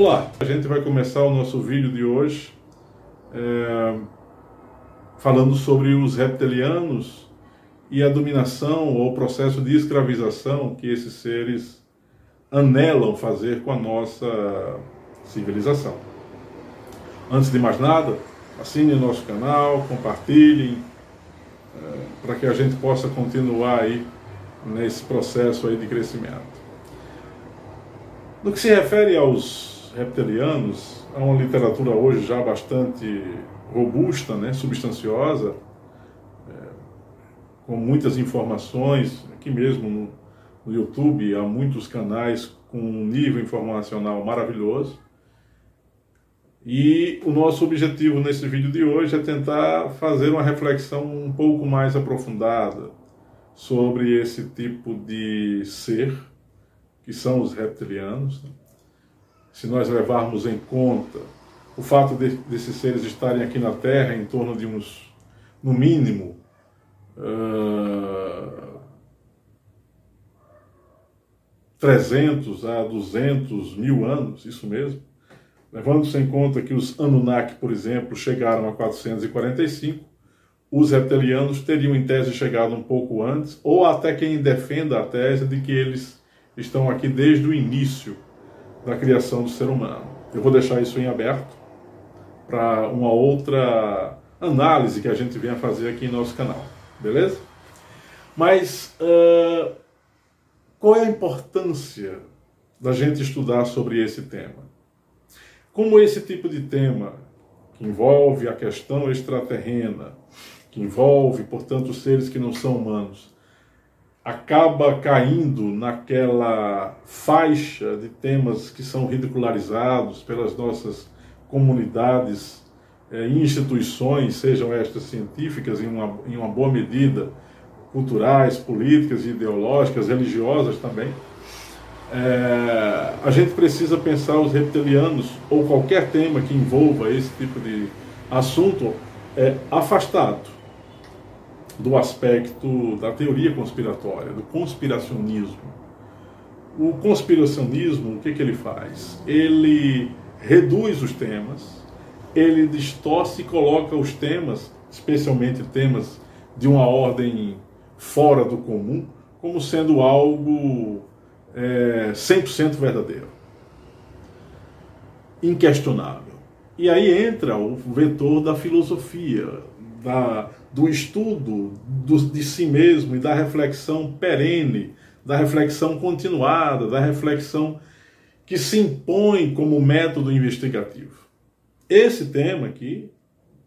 Olá, a gente vai começar o nosso vídeo de hoje é, falando sobre os reptilianos e a dominação ou o processo de escravização que esses seres anelam fazer com a nossa civilização. Antes de mais nada, assine o nosso canal, compartilhem, é, para que a gente possa continuar aí nesse processo aí de crescimento. No que se refere aos reptilianos, há uma literatura hoje já bastante robusta, né, substanciosa, é, com muitas informações, aqui mesmo no, no YouTube há muitos canais com um nível informacional maravilhoso. E o nosso objetivo nesse vídeo de hoje é tentar fazer uma reflexão um pouco mais aprofundada sobre esse tipo de ser, que são os reptilianos. Se nós levarmos em conta o fato de, desses seres estarem aqui na Terra em torno de uns, no mínimo, uh, 300 a 200 mil anos, isso mesmo, Levando-se em conta que os Anunnaki, por exemplo, chegaram a 445, os reptilianos teriam em tese chegado um pouco antes, ou até quem defenda a tese de que eles estão aqui desde o início da criação do ser humano. Eu vou deixar isso em aberto para uma outra análise que a gente venha fazer aqui em nosso canal, beleza? Mas uh, qual é a importância da gente estudar sobre esse tema? Como esse tipo de tema, que envolve a questão extraterrena, que envolve, portanto, seres que não são humanos, acaba caindo naquela faixa de temas que são ridicularizados pelas nossas comunidades eh, e instituições, sejam estas científicas, em uma, em uma boa medida, culturais, políticas, ideológicas, religiosas também é, a gente precisa pensar os reptilianos ou qualquer tema que envolva esse tipo de assunto é, afastado do aspecto da teoria conspiratória, do conspiracionismo. O conspiracionismo, o que, que ele faz? Ele reduz os temas, ele distorce e coloca os temas, especialmente temas de uma ordem fora do comum, como sendo algo é, 100% verdadeiro, inquestionável. E aí entra o vetor da filosofia, da, do estudo do, de si mesmo e da reflexão perene, da reflexão continuada, da reflexão que se impõe como método investigativo. Esse tema aqui,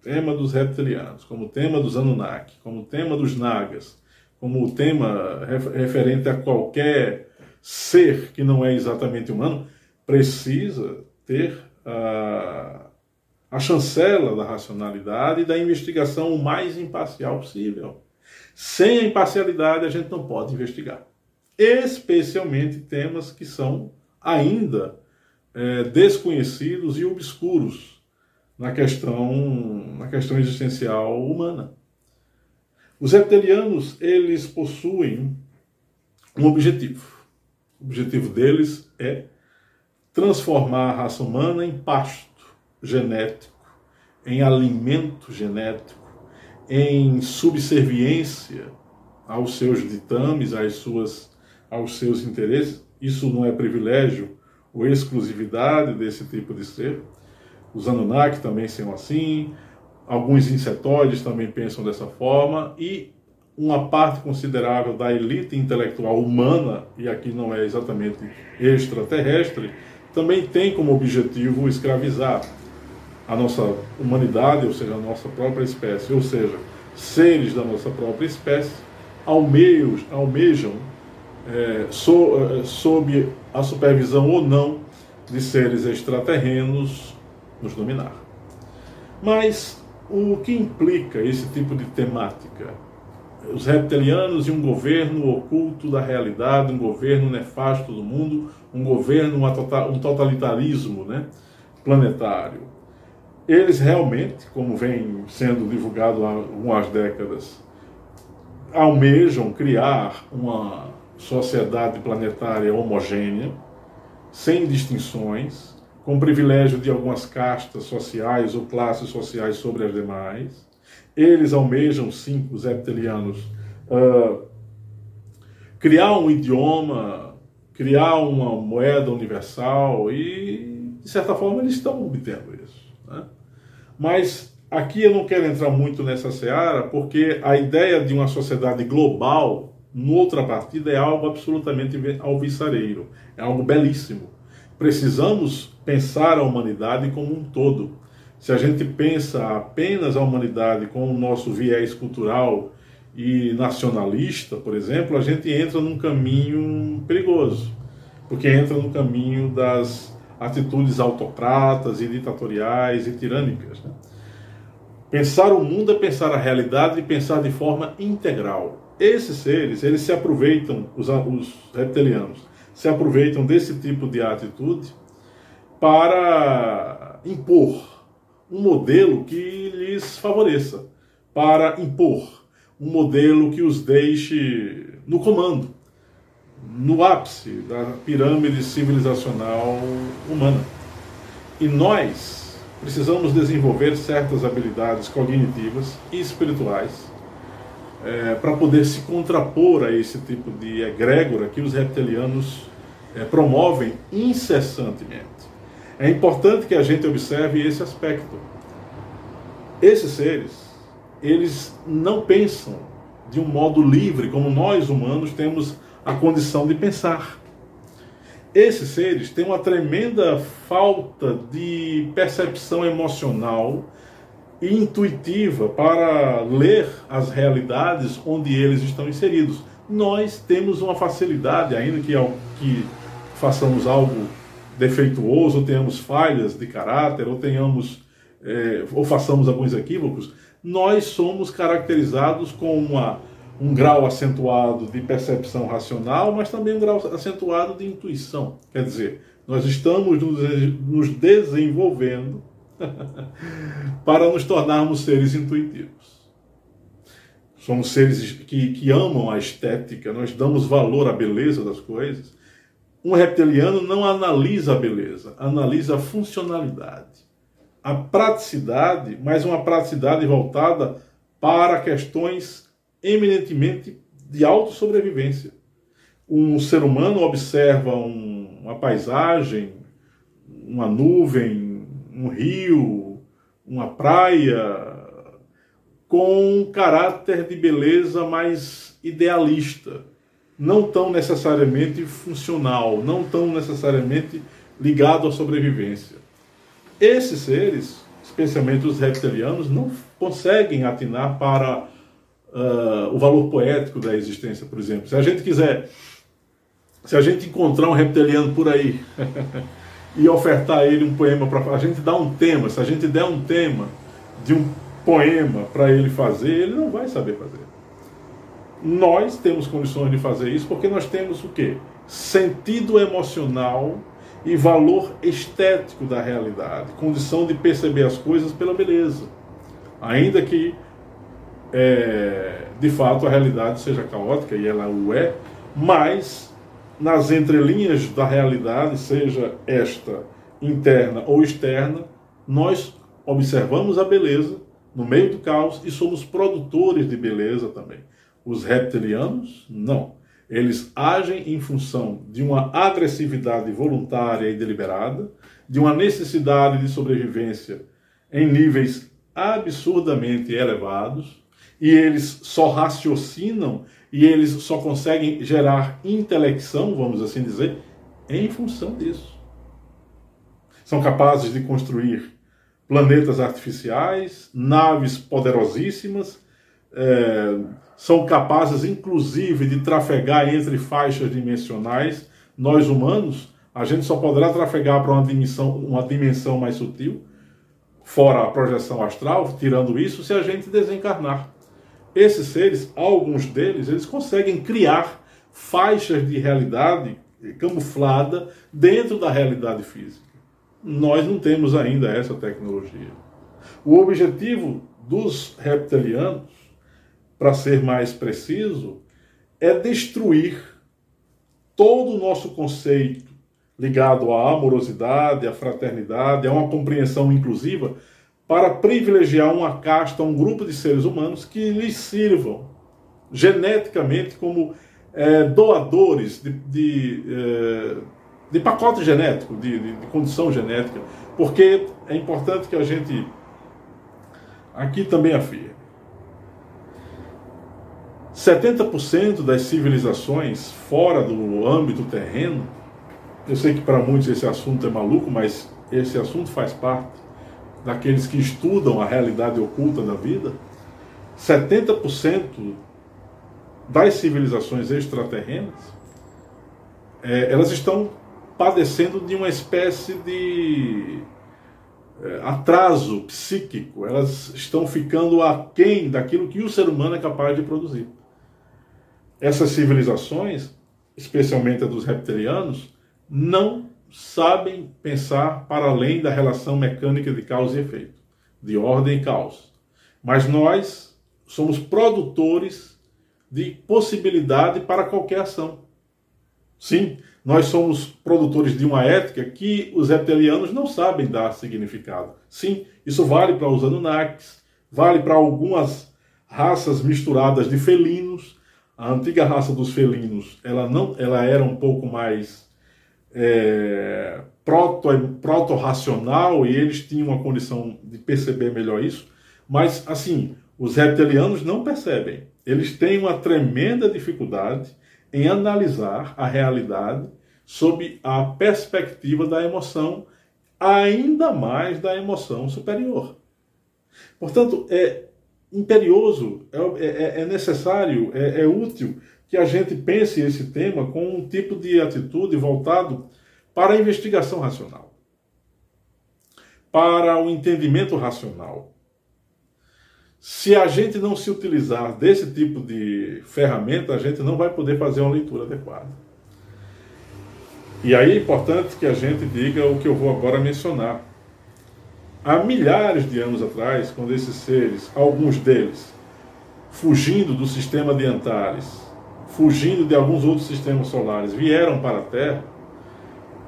tema dos reptilianos, como tema dos Anunnaki, como tema dos Nagas, como tema referente a qualquer ser que não é exatamente humano, precisa ter a, a chancela da racionalidade e da investigação o mais imparcial possível. Sem a imparcialidade, a gente não pode investigar. Especialmente temas que são ainda é, desconhecidos e obscuros na questão, na questão existencial humana. Os reptilianos, eles possuem um objetivo o objetivo deles é transformar a raça humana em pasto genético, em alimento genético, em subserviência aos seus ditames, às suas, aos seus interesses. Isso não é privilégio ou exclusividade desse tipo de ser. Os Anunnaki também são assim, alguns insetóides também pensam dessa forma, e uma parte considerável da elite intelectual humana, e aqui não é exatamente extraterrestre, também tem como objetivo escravizar a nossa humanidade, ou seja, a nossa própria espécie, ou seja, seres da nossa própria espécie almejam, é, so, é, sob a supervisão ou não de seres extraterrenos nos dominar. Mas o que implica esse tipo de temática? os reptilianos e um governo oculto da realidade, um governo nefasto do mundo, um governo, tota-, um totalitarismo né, planetário. Eles realmente, como vem sendo divulgado há algumas décadas, almejam criar uma sociedade planetária homogênea, sem distinções, com privilégio de algumas castas sociais ou classes sociais sobre as demais. Eles almejam, sim, os reptilianos, uh, criar um idioma, criar uma moeda universal e, de certa forma, eles estão obtendo isso. Né? Mas aqui eu não quero entrar muito nessa seara, porque a ideia de uma sociedade global, no outra partida, é algo absolutamente alvissareiro, é algo belíssimo. Precisamos pensar a humanidade como um todo. Se a gente pensa apenas a humanidade com o nosso viés cultural e nacionalista, por exemplo, a gente entra num caminho perigoso, porque entra no caminho das atitudes autocratas e ditatoriais e tirânicas. Né? Pensar o mundo é pensar a realidade e pensar de forma integral. Esses seres, eles se aproveitam, os, os reptilianos, se aproveitam desse tipo de atitude para impor um modelo que lhes favoreça, para impor um modelo que os deixe no comando, no ápice da pirâmide civilizacional humana. E nós precisamos desenvolver certas habilidades cognitivas e espirituais é, para poder se contrapor a esse tipo de egrégora que os reptilianos é, promovem incessantemente. É importante que a gente observe esse aspecto. Esses seres eles não pensam de um modo livre, como nós humanos temos a condição de pensar. Esses seres têm uma tremenda falta de percepção emocional e intuitiva para ler as realidades onde eles estão inseridos. Nós temos uma facilidade, ainda que, que façamos algo defeituoso, ou tenhamos falhas de caráter, ou tenhamos é, ou façamos alguns equívocos, nós somos caracterizados com uma, um grau acentuado de percepção racional, mas também um grau acentuado de intuição. Quer dizer, nós estamos nos desenvolvendo para nos tornarmos seres intuitivos. Somos seres que, que amam a estética, nós damos valor à beleza das coisas. Um reptiliano não analisa a beleza, analisa a funcionalidade a praticidade, mas uma praticidade voltada para questões eminentemente de autossobrevivência. Um ser humano observa um, uma paisagem, uma nuvem, um rio, uma praia, com um caráter de beleza mais idealista, não tão necessariamente funcional, não tão necessariamente ligado à sobrevivência. Esses seres, especialmente os reptilianos, não conseguem atinar para uh, o valor poético da existência, por exemplo. Se a gente quiser, se a gente encontrar um reptiliano por aí e ofertar a ele um poema para a gente dar um tema, se a gente der um tema de um poema para ele fazer, ele não vai saber fazer. Nós temos condições de fazer isso porque nós temos o quê? Sentido emocional e valor estético da realidade, condição de perceber as coisas pela beleza, ainda que é, de fato a realidade seja caótica e ela o é, mas nas entrelinhas da realidade, seja esta interna ou externa, nós observamos a beleza no meio do caos e somos produtores de beleza também. Os reptilianos, não. Eles agem em função de uma agressividade voluntária e deliberada, de uma necessidade de sobrevivência em níveis absurdamente elevados, e eles só raciocinam e eles só conseguem gerar intelecção, vamos assim dizer, em função disso. São capazes de construir planetas artificiais, naves poderosíssimas, é, são capazes, inclusive, de trafegar entre faixas dimensionais. Nós, humanos, a gente só poderá trafegar para uma dimensão, uma dimensão mais sutil, fora a projeção astral, tirando isso, se a gente desencarnar. Esses seres, alguns deles, eles conseguem criar faixas de realidade camuflada dentro da realidade física. Nós não temos ainda essa tecnologia. O objetivo dos reptilianos para ser mais preciso, é destruir todo o nosso conceito ligado à amorosidade, à fraternidade, a uma compreensão inclusiva, para privilegiar uma casta, um grupo de seres humanos que lhes sirvam geneticamente como é, doadores de, de, é, de, pacote genético, de, de, de condição genética, porque é importante que a gente aqui também afirme. 70% das civilizações fora do âmbito terreno, eu sei que para muitos esse assunto é maluco, mas esse assunto faz parte daqueles que estudam a realidade oculta da vida. 70% das civilizações extraterrenas, é, elas estão padecendo de uma espécie de é, atraso psíquico, elas estão ficando aquém daquilo que o ser humano é capaz de produzir. Essas civilizações, especialmente a dos reptilianos, não sabem pensar para além da relação mecânica de causa e efeito, de ordem e caos. Mas nós somos produtores de possibilidade para qualquer ação. Sim, nós somos produtores de uma ética que os reptilianos não sabem dar significado. Sim, isso vale para os Anunnakis, vale para algumas raças misturadas de felinos. A antiga raça dos felinos, ela não, ela era um pouco mais é, proto-racional e eles tinham uma condição de perceber melhor isso. Mas, assim, os reptilianos não percebem. Eles têm uma tremenda dificuldade em analisar a realidade sob a perspectiva da emoção, ainda mais da emoção superior. Portanto, é imperioso, é, é, é necessário, é, é útil que a gente pense esse tema com um tipo de atitude voltado para a investigação racional, para o entendimento racional, se a gente não se utilizar desse tipo de ferramenta, a gente não vai poder fazer uma leitura adequada. E aí é importante que a gente diga o que eu vou agora mencionar. Há milhares de anos atrás, quando esses seres, alguns deles, fugindo do sistema de Antares, fugindo de alguns outros sistemas solares, vieram para a Terra,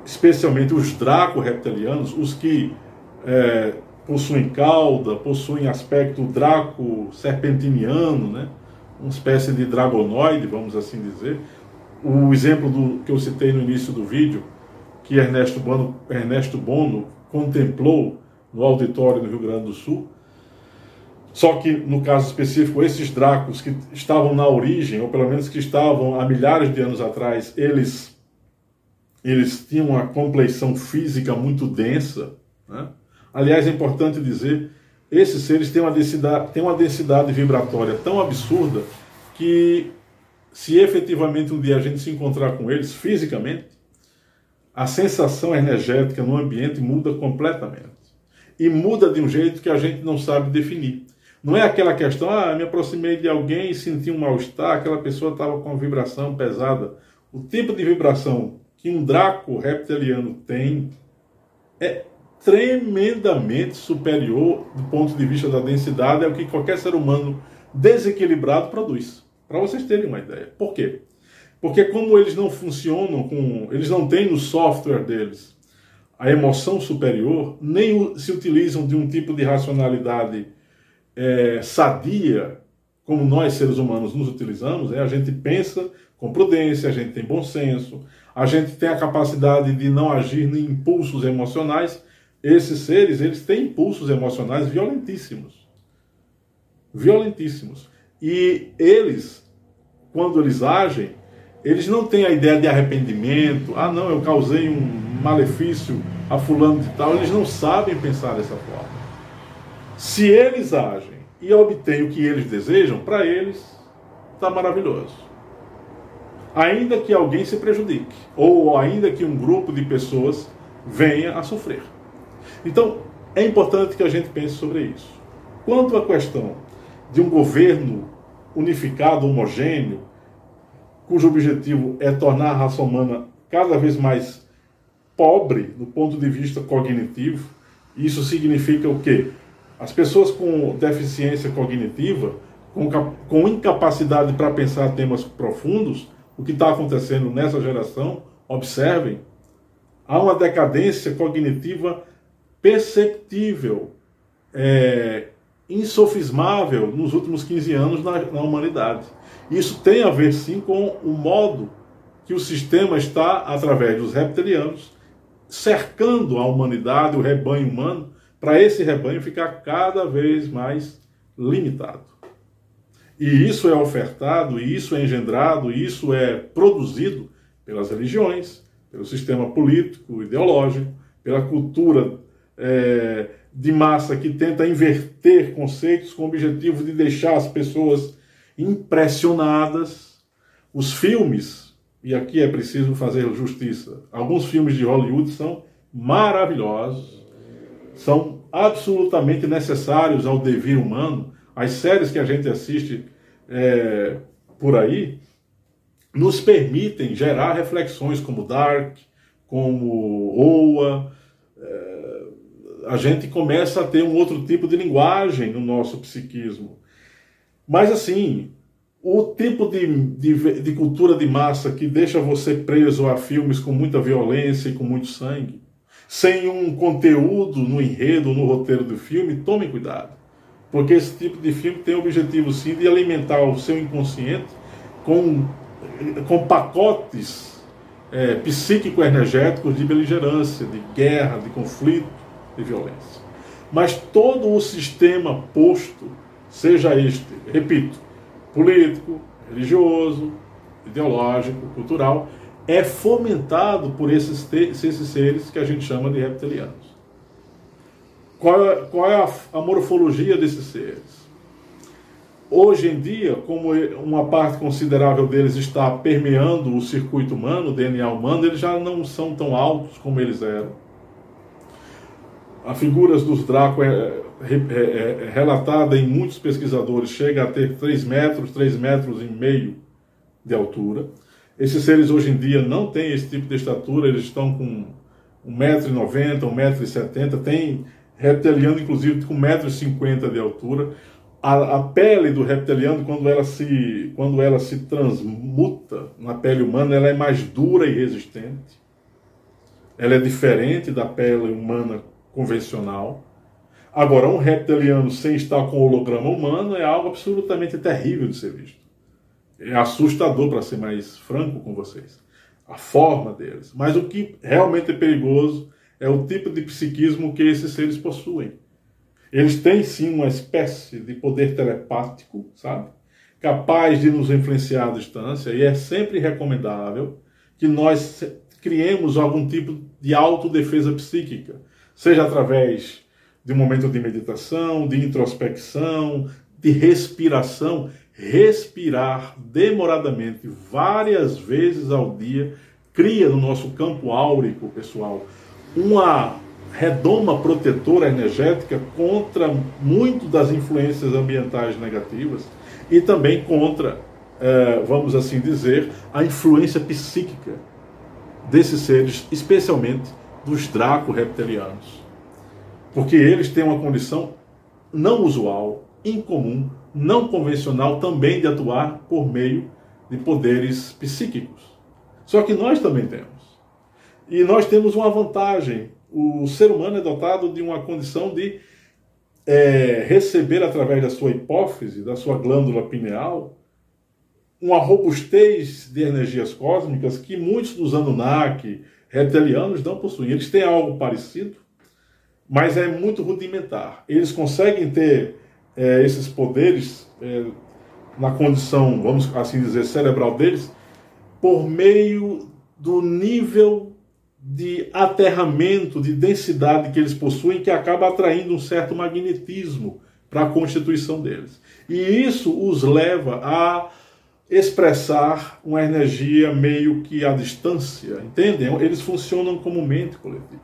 especialmente os draco-reptilianos, os que é, possuem cauda, possuem aspecto draco-serpentiniano, né? uma espécie de dragonoide, vamos assim dizer. O exemplo do, que eu citei no início do vídeo, que Ernesto Bono, Ernesto Bono contemplou no auditório no Rio Grande do Sul. Só que, no caso específico, esses dracos que estavam na origem, ou pelo menos que estavam há milhares de anos atrás, eles, eles tinham uma compleição física muito densa, né? Aliás, é importante dizer, esses seres têm uma densidade, têm uma densidade vibratória tão absurda que se efetivamente um dia a gente se encontrar com eles fisicamente, a sensação energética no ambiente muda completamente. E muda de um jeito que a gente não sabe definir. Não é aquela questão, ah, me aproximei de alguém e senti um mal-estar, aquela pessoa estava com uma vibração pesada. O tipo de vibração que um Draco reptiliano tem é tremendamente superior do ponto de vista da densidade ao que qualquer ser humano desequilibrado produz. Para vocês terem uma ideia. Por quê? Porque como eles não funcionam com, eles não têm no software deles a emoção superior, nem se utilizam de um tipo de racionalidade é, sadia, como nós seres humanos nos utilizamos, é, a gente pensa com prudência, a gente tem bom senso, a gente tem a capacidade de não agir em impulsos emocionais esses seres, eles têm impulsos emocionais violentíssimos. Violentíssimos. E eles, quando eles agem, eles não têm a ideia de arrependimento. Ah, não, eu causei um malefício a fulano de tal. Eles não sabem pensar dessa forma. Se eles agem e obtêm o que eles desejam, para eles está maravilhoso. Ainda que alguém se prejudique, ou ainda que um grupo de pessoas venha a sofrer. Então, é importante que a gente pense sobre isso. Quanto à questão de um governo unificado, homogêneo, cujo objetivo é tornar a raça humana cada vez mais pobre do ponto de vista cognitivo, isso significa o quê? As pessoas com deficiência cognitiva, com, com incapacidade para pensar temas profundos, o que está acontecendo nessa geração, observem, há uma decadência cognitiva perceptível, é, insofismável nos últimos 15 anos na, na humanidade. Isso tem a ver sim com o modo que o sistema está, através dos reptilianos, cercando a humanidade, o rebanho humano, para esse rebanho ficar cada vez mais limitado. E isso é ofertado, isso é engendrado, isso é produzido pelas religiões, pelo sistema político, ideológico, pela cultura é, de massa que tenta inverter conceitos com o objetivo de deixar as pessoas impressionadas. Os filmes, e aqui é preciso fazer justiça, alguns filmes de Hollywood são maravilhosos, são absolutamente necessários ao devir humano, as séries que a gente assiste é, por aí nos permitem gerar reflexões como Dark, como Oa. É, a gente começa a ter um outro tipo de linguagem no nosso psiquismo. Mas assim, o tipo de, de, de cultura de massa que deixa você preso a filmes com muita violência e com muito sangue, sem um conteúdo no enredo, no roteiro do filme, tome cuidado. Porque esse tipo de filme tem o objetivo, sim, de alimentar o seu inconsciente com, com pacotes é, psíquico-energéticos de beligerância, de guerra, de conflito, de violência. Mas todo o sistema posto, seja este, repito, político, religioso, ideológico, cultural, é fomentado por esses, esses seres que a gente chama de reptilianos. Qual é, qual é a, a morfologia desses seres? Hoje em dia, como uma parte considerável deles está permeando o circuito humano, o DNA humano, eles já não são tão altos como eles eram. A figuras dos Draco é, é, é, é relatada em muitos pesquisadores, chega a ter 3 metros, 3 metros e meio de altura. Esses seres hoje em dia não têm esse tipo de estatura, eles estão com 1,90m, 1,70m, tem reptiliano, inclusive, com 1,50m de altura. A, a, pele do reptiliano, quando ela, se, quando ela se transmuta na pele humana, ela é mais dura e resistente. Ela é diferente da pele humana convencional. Agora, um reptiliano sem estar com holograma humano é algo absolutamente terrível de ser visto. É assustador, para ser mais franco com vocês. A forma deles. Mas o que realmente é perigoso é o tipo de psiquismo que esses seres possuem. Eles têm sim uma espécie de poder telepático, sabe? Capaz de nos influenciar à distância, e é sempre recomendável que nós criemos algum tipo de autodefesa psíquica, seja através de um momento de meditação, de introspecção, de respiração. Respirar demoradamente, várias vezes ao dia, cria no nosso campo áurico, pessoal, uma redoma protetora energética contra muito das influências ambientais negativas e também contra, é, vamos assim dizer, a influência psíquica desses seres, especialmente dos draco-reptilianos. Porque eles têm uma condição não usual, incomum, não convencional também de atuar por meio de poderes psíquicos. Só que nós também temos. E nós temos uma vantagem. O ser humano é dotado de uma condição de é, receber através da sua hipófise, da sua glândula pineal, uma robustez de energias cósmicas que muitos dos Anunnaki, reptilianos, não possuem. Eles têm algo parecido, mas é muito rudimentar. Eles conseguem ter é, esses poderes é, na condição, vamos assim dizer, cerebral deles, por meio do nível de aterramento, de densidade que eles possuem, que acaba atraindo um certo magnetismo para a constituição deles. E isso os leva a expressar uma energia meio que à distância, entendem? Eles funcionam como mente coletiva.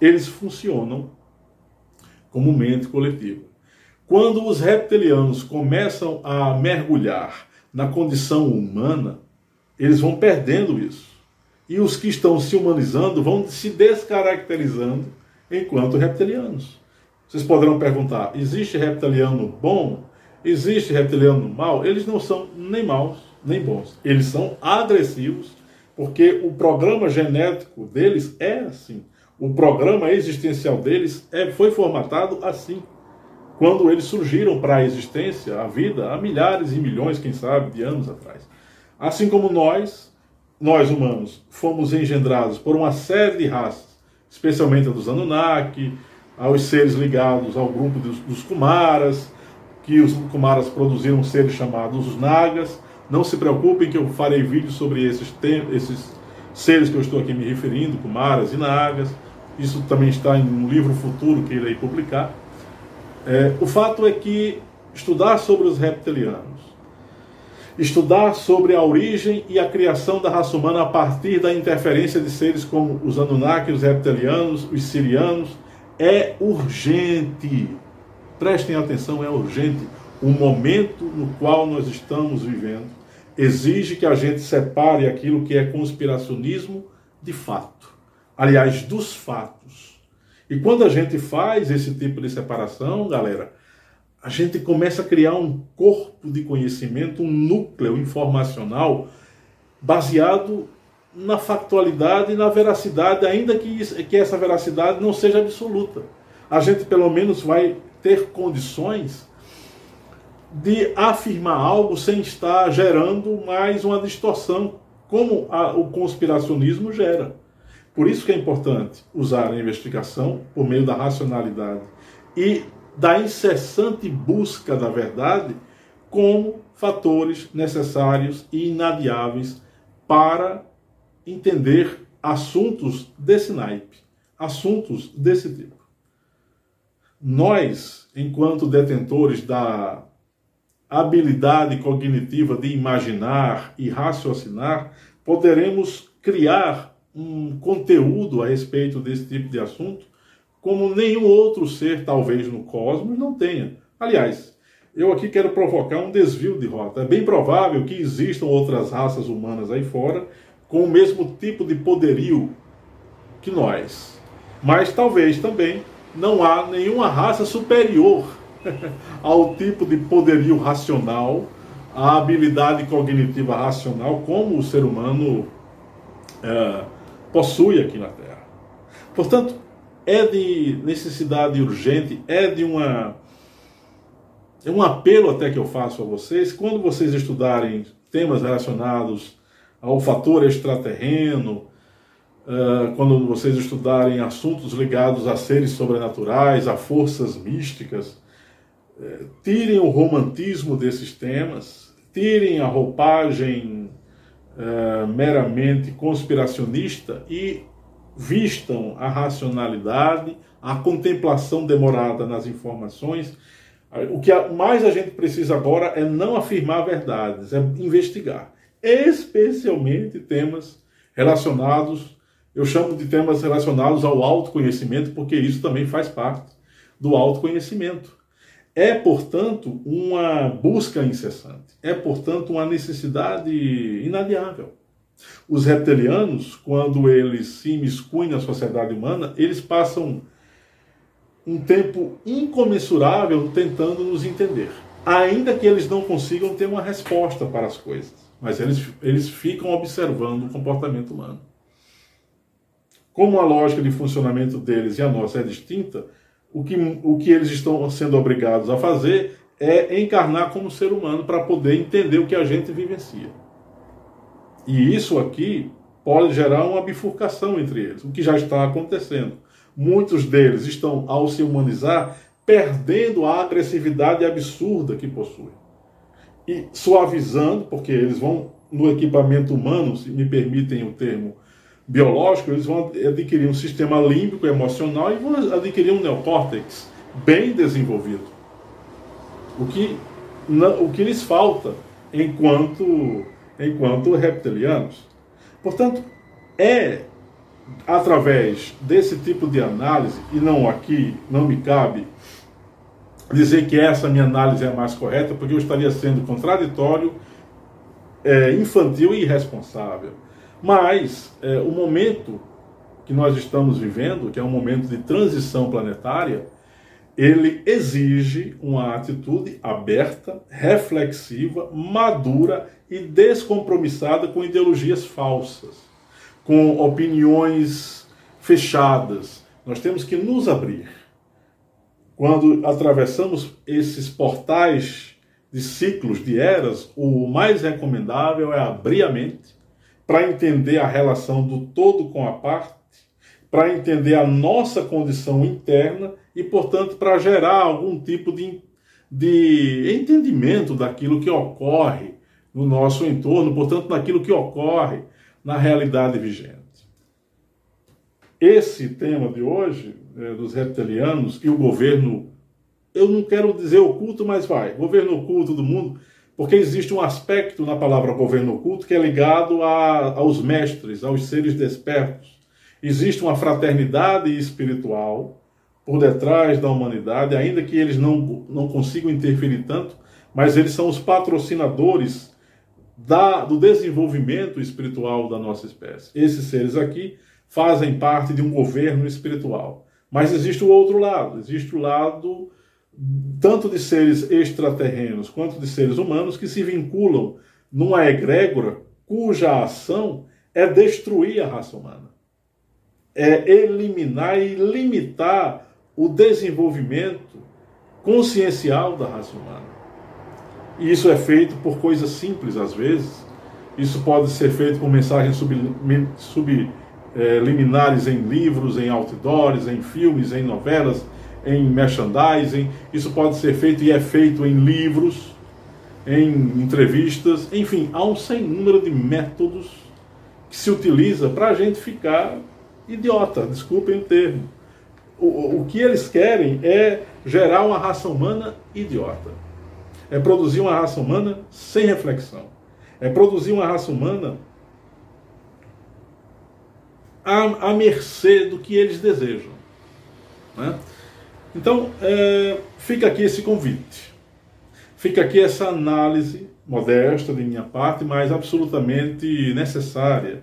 Eles funcionam como mente coletiva. Quando os reptilianos começam a mergulhar na condição humana, eles vão perdendo isso e os que estão se humanizando vão se descaracterizando enquanto reptilianos. Vocês poderão perguntar: existe reptiliano bom? Existe reptiliano mau? Eles não são nem maus nem bons. Eles são agressivos, porque o programa genético deles é assim. O programa existencial deles é, foi formatado assim. Quando eles surgiram para a existência, a vida, há milhares e milhões, quem sabe, de anos atrás. Assim como nós, nós humanos, fomos engendrados por uma série de raças, especialmente a dos Anunnaki, aos seres ligados ao grupo dos, dos Kumaras, que os Kumaras produziram seres chamados os Nagas. Não se preocupem que eu farei vídeos sobre esses, esses seres que eu estou aqui me referindo, Kumaras e Nagas. Isso também está em um livro futuro que irei publicar. É, o fato é que estudar sobre os reptilianos, estudar sobre a origem e a criação da raça humana a partir da interferência de seres como os Anunnaki, os reptilianos, os sirianos, é urgente. Prestem atenção, é urgente. O momento no qual nós estamos vivendo exige que a gente separe aquilo que é conspiracionismo de fato. Aliás, dos fatos. E quando a gente faz esse tipo de separação, galera, a gente começa a criar um corpo de conhecimento, um núcleo informacional baseado na factualidade e na veracidade, ainda que, que essa veracidade não seja absoluta. A gente pelo menos vai ter condições de afirmar algo sem estar gerando mais uma distorção, como a, o conspiracionismo gera. Por isso que é importante usar a investigação por meio da racionalidade e da incessante busca da verdade como fatores necessários e inadiáveis para entender assuntos desse naipe, assuntos desse tipo. Nós, enquanto detentores da habilidade cognitiva de imaginar e raciocinar, poderemos criar um conteúdo a respeito desse tipo de assunto como nenhum outro ser, talvez no cosmos, não tenha. Aliás, eu aqui quero provocar um desvio de rota. É bem provável que existam outras raças humanas aí fora com o mesmo tipo de poderio que nós. Mas talvez também não há nenhuma raça superior ao tipo de poderio racional, à habilidade cognitiva racional, como o ser humano é, possui aqui na Terra. Portanto, é de necessidade urgente, é de uma. É um apelo até que eu faço a vocês, quando vocês estudarem temas relacionados ao fator extraterreno, uh, quando vocês estudarem assuntos ligados a seres sobrenaturais, a forças místicas, uh, tirem o romantismo desses temas, tirem a roupagem uh, meramente conspiracionista e vistam a racionalidade, a contemplação demorada nas informações. O que mais a gente precisa agora é não afirmar verdades, é investigar especialmente temas relacionados, eu chamo de temas relacionados ao autoconhecimento, porque isso também faz parte do autoconhecimento. É, portanto, uma busca incessante, é, portanto, uma necessidade inadiável. Os reptilianos, quando eles se imiscuem na sociedade humana, eles passam um tempo incomensurável tentando nos entender, ainda que eles não consigam ter uma resposta para as coisas mas eles, eles ficam observando o comportamento humano. Como a lógica de funcionamento deles e a nossa é distinta, o que, o que eles estão sendo obrigados a fazer é encarnar como ser humano para poder entender o que a gente vivencia. E isso aqui pode gerar uma bifurcação entre eles, o que já está acontecendo. Muitos deles estão, ao se humanizar, perdendo a agressividade absurda que possuem e suavizando, porque eles vão no equipamento humano, se me permitem o termo biológico, eles vão adquirir um sistema límbico emocional e vão adquirir um neocórtex bem desenvolvido. O que, o que lhes falta enquanto, enquanto reptilianos. Portanto, é através desse tipo de análise, e não aqui, não me cabe dizer que essa minha análise é a mais correta, porque eu estaria sendo contraditório, é, infantil e irresponsável. Mas é, o momento que nós estamos vivendo, que é um momento de transição planetária, ele exige uma atitude aberta, reflexiva, madura e descompromissada com ideologias falsas, com opiniões fechadas. Nós temos que nos abrir. Quando atravessamos esses portais de ciclos, de eras, o mais recomendável é abrir a mente para entender a relação do todo com a parte, para entender a nossa condição interna e, portanto, para gerar algum tipo de, de entendimento daquilo que ocorre no nosso entorno, portanto, naquilo que ocorre na realidade vigente. Esse tema de hoje, é, dos reptilianos e o governo, eu não quero dizer oculto, mas vai, governo oculto do mundo, porque existe um aspecto na palavra governo oculto que é ligado a, aos mestres, aos seres despertos. Existe uma fraternidade espiritual por detrás da humanidade, ainda que eles não, não consigam interferir tanto, mas eles são os patrocinadores da, do desenvolvimento espiritual da nossa espécie. Esses seres aqui fazem parte de um governo espiritual. Mas existe o outro lado, existe o lado tanto de seres extraterrenos quanto de seres humanos que se vinculam numa egrégora cuja ação é destruir a raça humana. É eliminar e limitar o desenvolvimento consciencial da raça humana. E isso é feito por coisas simples às vezes. Isso pode ser feito por mensagens subliminares em livros, em outdoors, em filmes, em novelas, em merchandising, isso pode ser feito e é feito em livros, em entrevistas, enfim, há um sem número de métodos que se utiliza para a gente ficar idiota, desculpem o termo. O, o que eles querem é gerar uma raça humana idiota. É produzir uma raça humana sem reflexão. É produzir uma raça humana à, à mercê do que eles desejam. Né? Então, é, fica aqui esse convite. Fica aqui essa análise modesta de minha parte, mas absolutamente necessária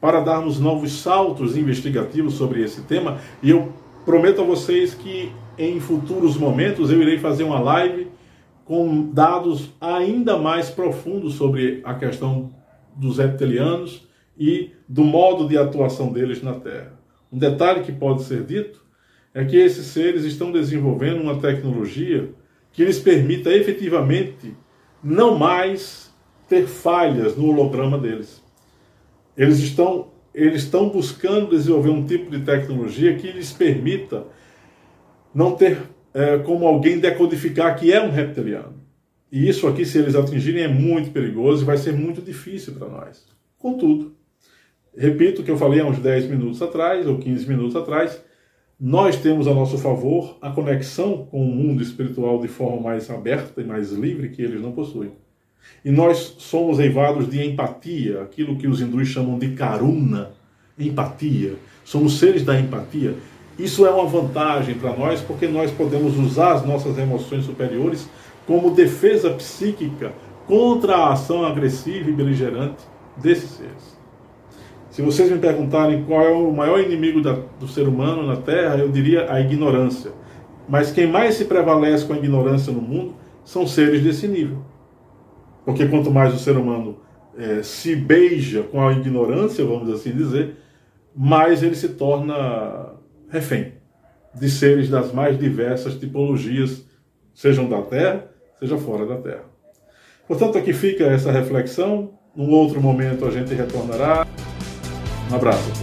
para darmos novos saltos investigativos sobre esse tema. E eu prometo a vocês que em futuros momentos eu irei fazer uma live com dados ainda mais profundos sobre a questão dos reptilianos e do modo de atuação deles na Terra. Um detalhe que pode ser dito é que esses seres estão desenvolvendo uma tecnologia que lhes permita efetivamente não mais ter falhas no holograma deles. Eles estão, eles estão buscando desenvolver um tipo de tecnologia que lhes permita não ter é, como alguém decodificar que é um reptiliano. E isso aqui, se eles atingirem, é muito perigoso e vai ser muito difícil para nós. Contudo, repito o que eu falei há uns 10 minutos atrás, ou 15 minutos atrás, nós temos a nosso favor a conexão com o mundo espiritual de forma mais aberta e mais livre que eles não possuem. E nós somos eivados de empatia, aquilo que os hindus chamam de karuna, empatia. Somos seres da empatia. Isso é uma vantagem para nós porque nós podemos usar as nossas emoções superiores como defesa psíquica contra a ação agressiva e beligerante desses seres. Se vocês me perguntarem qual é o maior inimigo da, do ser humano na Terra, eu diria a ignorância. Mas quem mais se prevalece com a ignorância no mundo são seres desse nível. Porque quanto mais o ser humano é, se beija com a ignorância, vamos assim dizer, mais ele se torna refém de seres das mais diversas tipologias, sejam da Terra, seja fora da Terra. Portanto, aqui fica essa reflexão. Num outro momento a gente retornará. Um abraço.